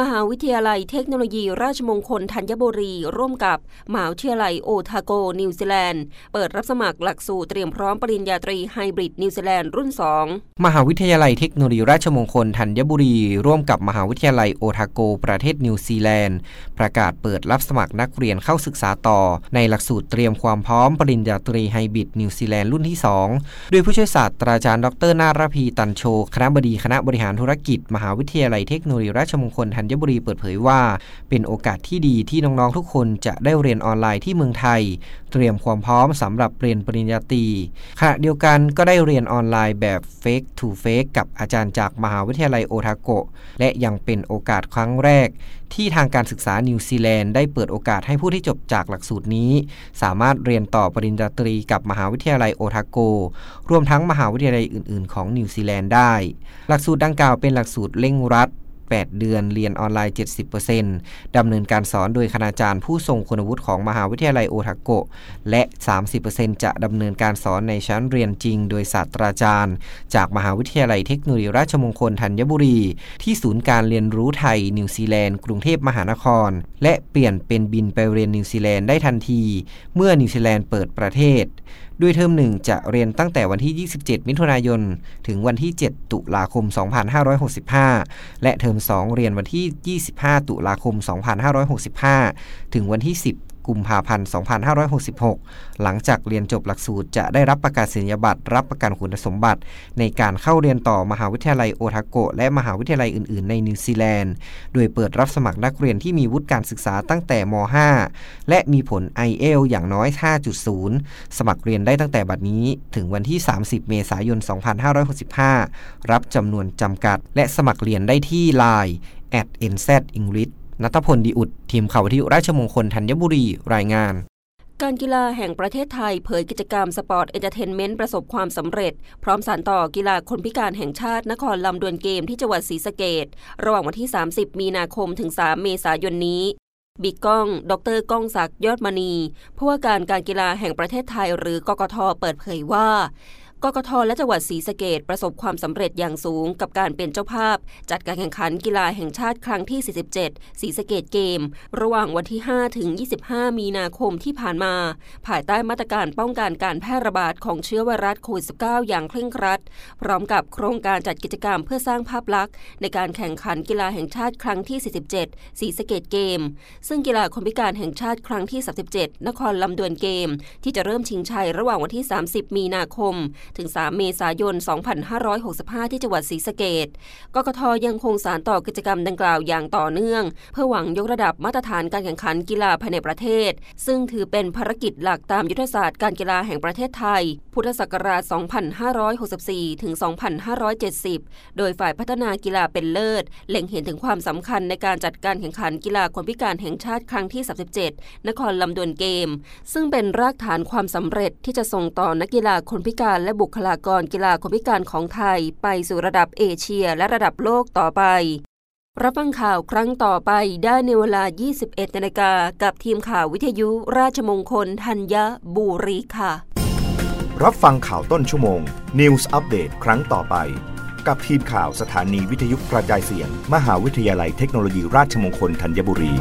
มหาวิทยาลัยเทคโนโลยีราชมงคลธัญบุรี ร่วมกับมหาวิทยาลัยโอทาโก นิวซีแลนด์ เปิดรับสมัครหลักสูตรเตรียมพร้อมปริญญาตรีไฮบริดนิวซีแลนด์รุ่น 2 มหาวิทยาลัยเทคโนโลยีราชมงคลธัญบุรี ร่วมกับมหาวิทยาลัยโอทาโก ประเทศนิวซีแลนด์ ประกาศเปิดรับสมัครนักเรียนเข้าศึกษาต่อ ในหลักสูตรเตรียมความพร้อมปริญญาตรีไฮบริดนิวซีแลนด์รุ่นที่2โดยผู้ช่วยศาสตราจารย์ดรนารพีตันโช คณบดีคณะบริหารธุรกิจ มหาวิทยาลัยเทคโนโลยีราชมงคลธัญบุรีเปิดเผยว่า เป็นโอกาสที่ดีที่น้องๆทุกคนจะได้เรียนออนไลน์ที่เมืองไทย เตรียมความพร้อมสำหรับเรียนปริญญาตรีขณะเดียวกันก็ได้เรียนออนไลน์แบบ Face to Face กับอาจารย์จากมหาวิทยาลัยโอทาโกและยังเป็นโอกาสครั้งแรก ที่ทางการศึกษานิวซีแลนด์ได้เปิดโอกาสให้ผู้ที่จบจากหลักสูตรนี้ สามารถเรียนต่อปริญญาตรีกับมหาวิทยาลัยโอทาโก รวมทั้งมหาวิทยาลัยอื่น ๆ ของนิวซีแลนด์ได้ หลักสูตรดังกล่าวเป็นหลักสูตรเร่งรัด 8 เดือน เรียนออนไลน์ 70%ดำเนินการสอนโดยคณาจารย์ผู้ทรงคุณวุฒิของมหาวิทยาลัยโอทาโกและ 30%จะดำเนินการสอนในชั้นเรียนจริง โดยศาสตราจารย์ จากมหาวิทยาลัยเทคโนโลยีราชมงคลธัญบุรี ที่ศูนย์การเรียนรู้ไทยนิวซีแลนด์กรุงเทพมหานคร และเปลี่ยนเป็นบินไปเรียนนิวซีแลนด์ได้ทันที เมื่อนิวซีแลนด์เปิดประเทศ โดยเทอมหนึ่งจะเรียนตั้งแต่วันที่ 27 มิถุนายน ถึงวันที่ 7 ตุลาคม 2565 และเทอม 2 เรียนวันที่ 25 ตุลาคม 2565 ถึงวันที่ 10 กุมภาพันธ์ 2566 หลังจากเรียนจบหลักสูตรจะได้รับประกาศนียบัตรรับประกันคุณสมบัติ ในการเข้าเรียนต่อมหาวิทยาลัยโอทาโกและมหาวิทยาลัยอื่น ๆ ในนิวซีแลนด์ โดยเปิดรับสมัครนักเรียนที่มีวุฒิการศึกษาตั้งแต่ม .5 และมีผล i อ l อย่างน้อย 5.0 สมัครเรียนได้ตั้งแต่บัดนี้ถึงวันที่ 30 เมษายน 2565 รับจำนวนจำกัด และสมัครเรียนได้ที่ Line at nz english นัทพลดีอุด ทีมข่าววิทยุราชมงคลธัญบุรีรายงานการกีฬาแห่งประเทศไทยเผยกิจกรรม Sport Entertainment ประสบความสำเร็จ พร้อมสานต่อกีฬาคนพิการแห่งชาตินครลำดวนเกมส์ที่จังหวัดศรีสะเกษระหว่างวันที่ 30 มีนาคมถึง 3 เมษายนนี้ บิ๊กก้อง ดรก้องศักดิ์ยอดมณี ผู้ว่าการการกีฬาแห่งประเทศไทยหรือกกทเปิดเผยว่า กกทและจังหวัดศรีสะเกดประสบความสำเร็จอย่างสูงกับการเป็นเจ้าภาพ จัดการแข่งขันกีฬาแห่งชาติครั้งที่ 47ศรีสะเกดเกม ระหว่างวันที่ 5 ถึง 25 มีนาคมที่ผ่านมา ภายใต้มาตรการป้องกันการแพร่ระบาดของเชื้อไวรัสโควิด -19 อย่างเคร่งครัด พร้อมกับโครงการจัดกิจกรรมเพื่อสร้างภาพลักษณ์ ในการแข่งขันกีฬาแห่งชาติครั้งที่ 47ศรีสะเกดเกม ซึ่งกีฬาคนพิการแห่งชาติครั้งที่ 37 นครลำดวนเกม ที่จะเริ่มชิงชัยระหว่างวันที่ 30 มีนาคมถึง 3 เมษายน 2565 ที่จังหวัดศรีสะเกดกกทยังคงสารต่อกิจกรรมดังกล่าวอย่างต่อเนื่อง เพื่อหวังยกระดับมาตรฐานการแข่งขันกีฬาภายในประเทศ ซึ่งถือเป็นภารกิจหลักตามยุทธศาสตร์การกีฬาแห่งประเทศไทย พุทธศักราช 2564 ถึง 2570 โดยฝ่ายพัฒนากีฬาเป็นเลิศเล็งเห็นถึงความสำคัญในการจัดการแข่งขันกีฬาคนพิการแห่งชาติครั้งที่ 37 นครลำดวนเกม ซึ่งเป็นรากฐานความสำเร็จที่จะส่งต่อนักกีฬาคนพิการและบุคลากรกีฬาคนพิการของไทยไปสู่ระดับเอเชียและระดับโลกต่อไป รับฟังข่าวครั้งต่อไปได้ในเวลา 21นาฬิกากับทีมข่าววิทยุราชมงคลธัญบุรีค่ะ รับฟังข่าวต้นชั่วโมง News อัปเดตครั้งต่อไป กับทีมข่าวสถานีวิทยุกระจายเสียง มหาวิทยาลัยเทคโนโลยีราชมงคลธัญบุรี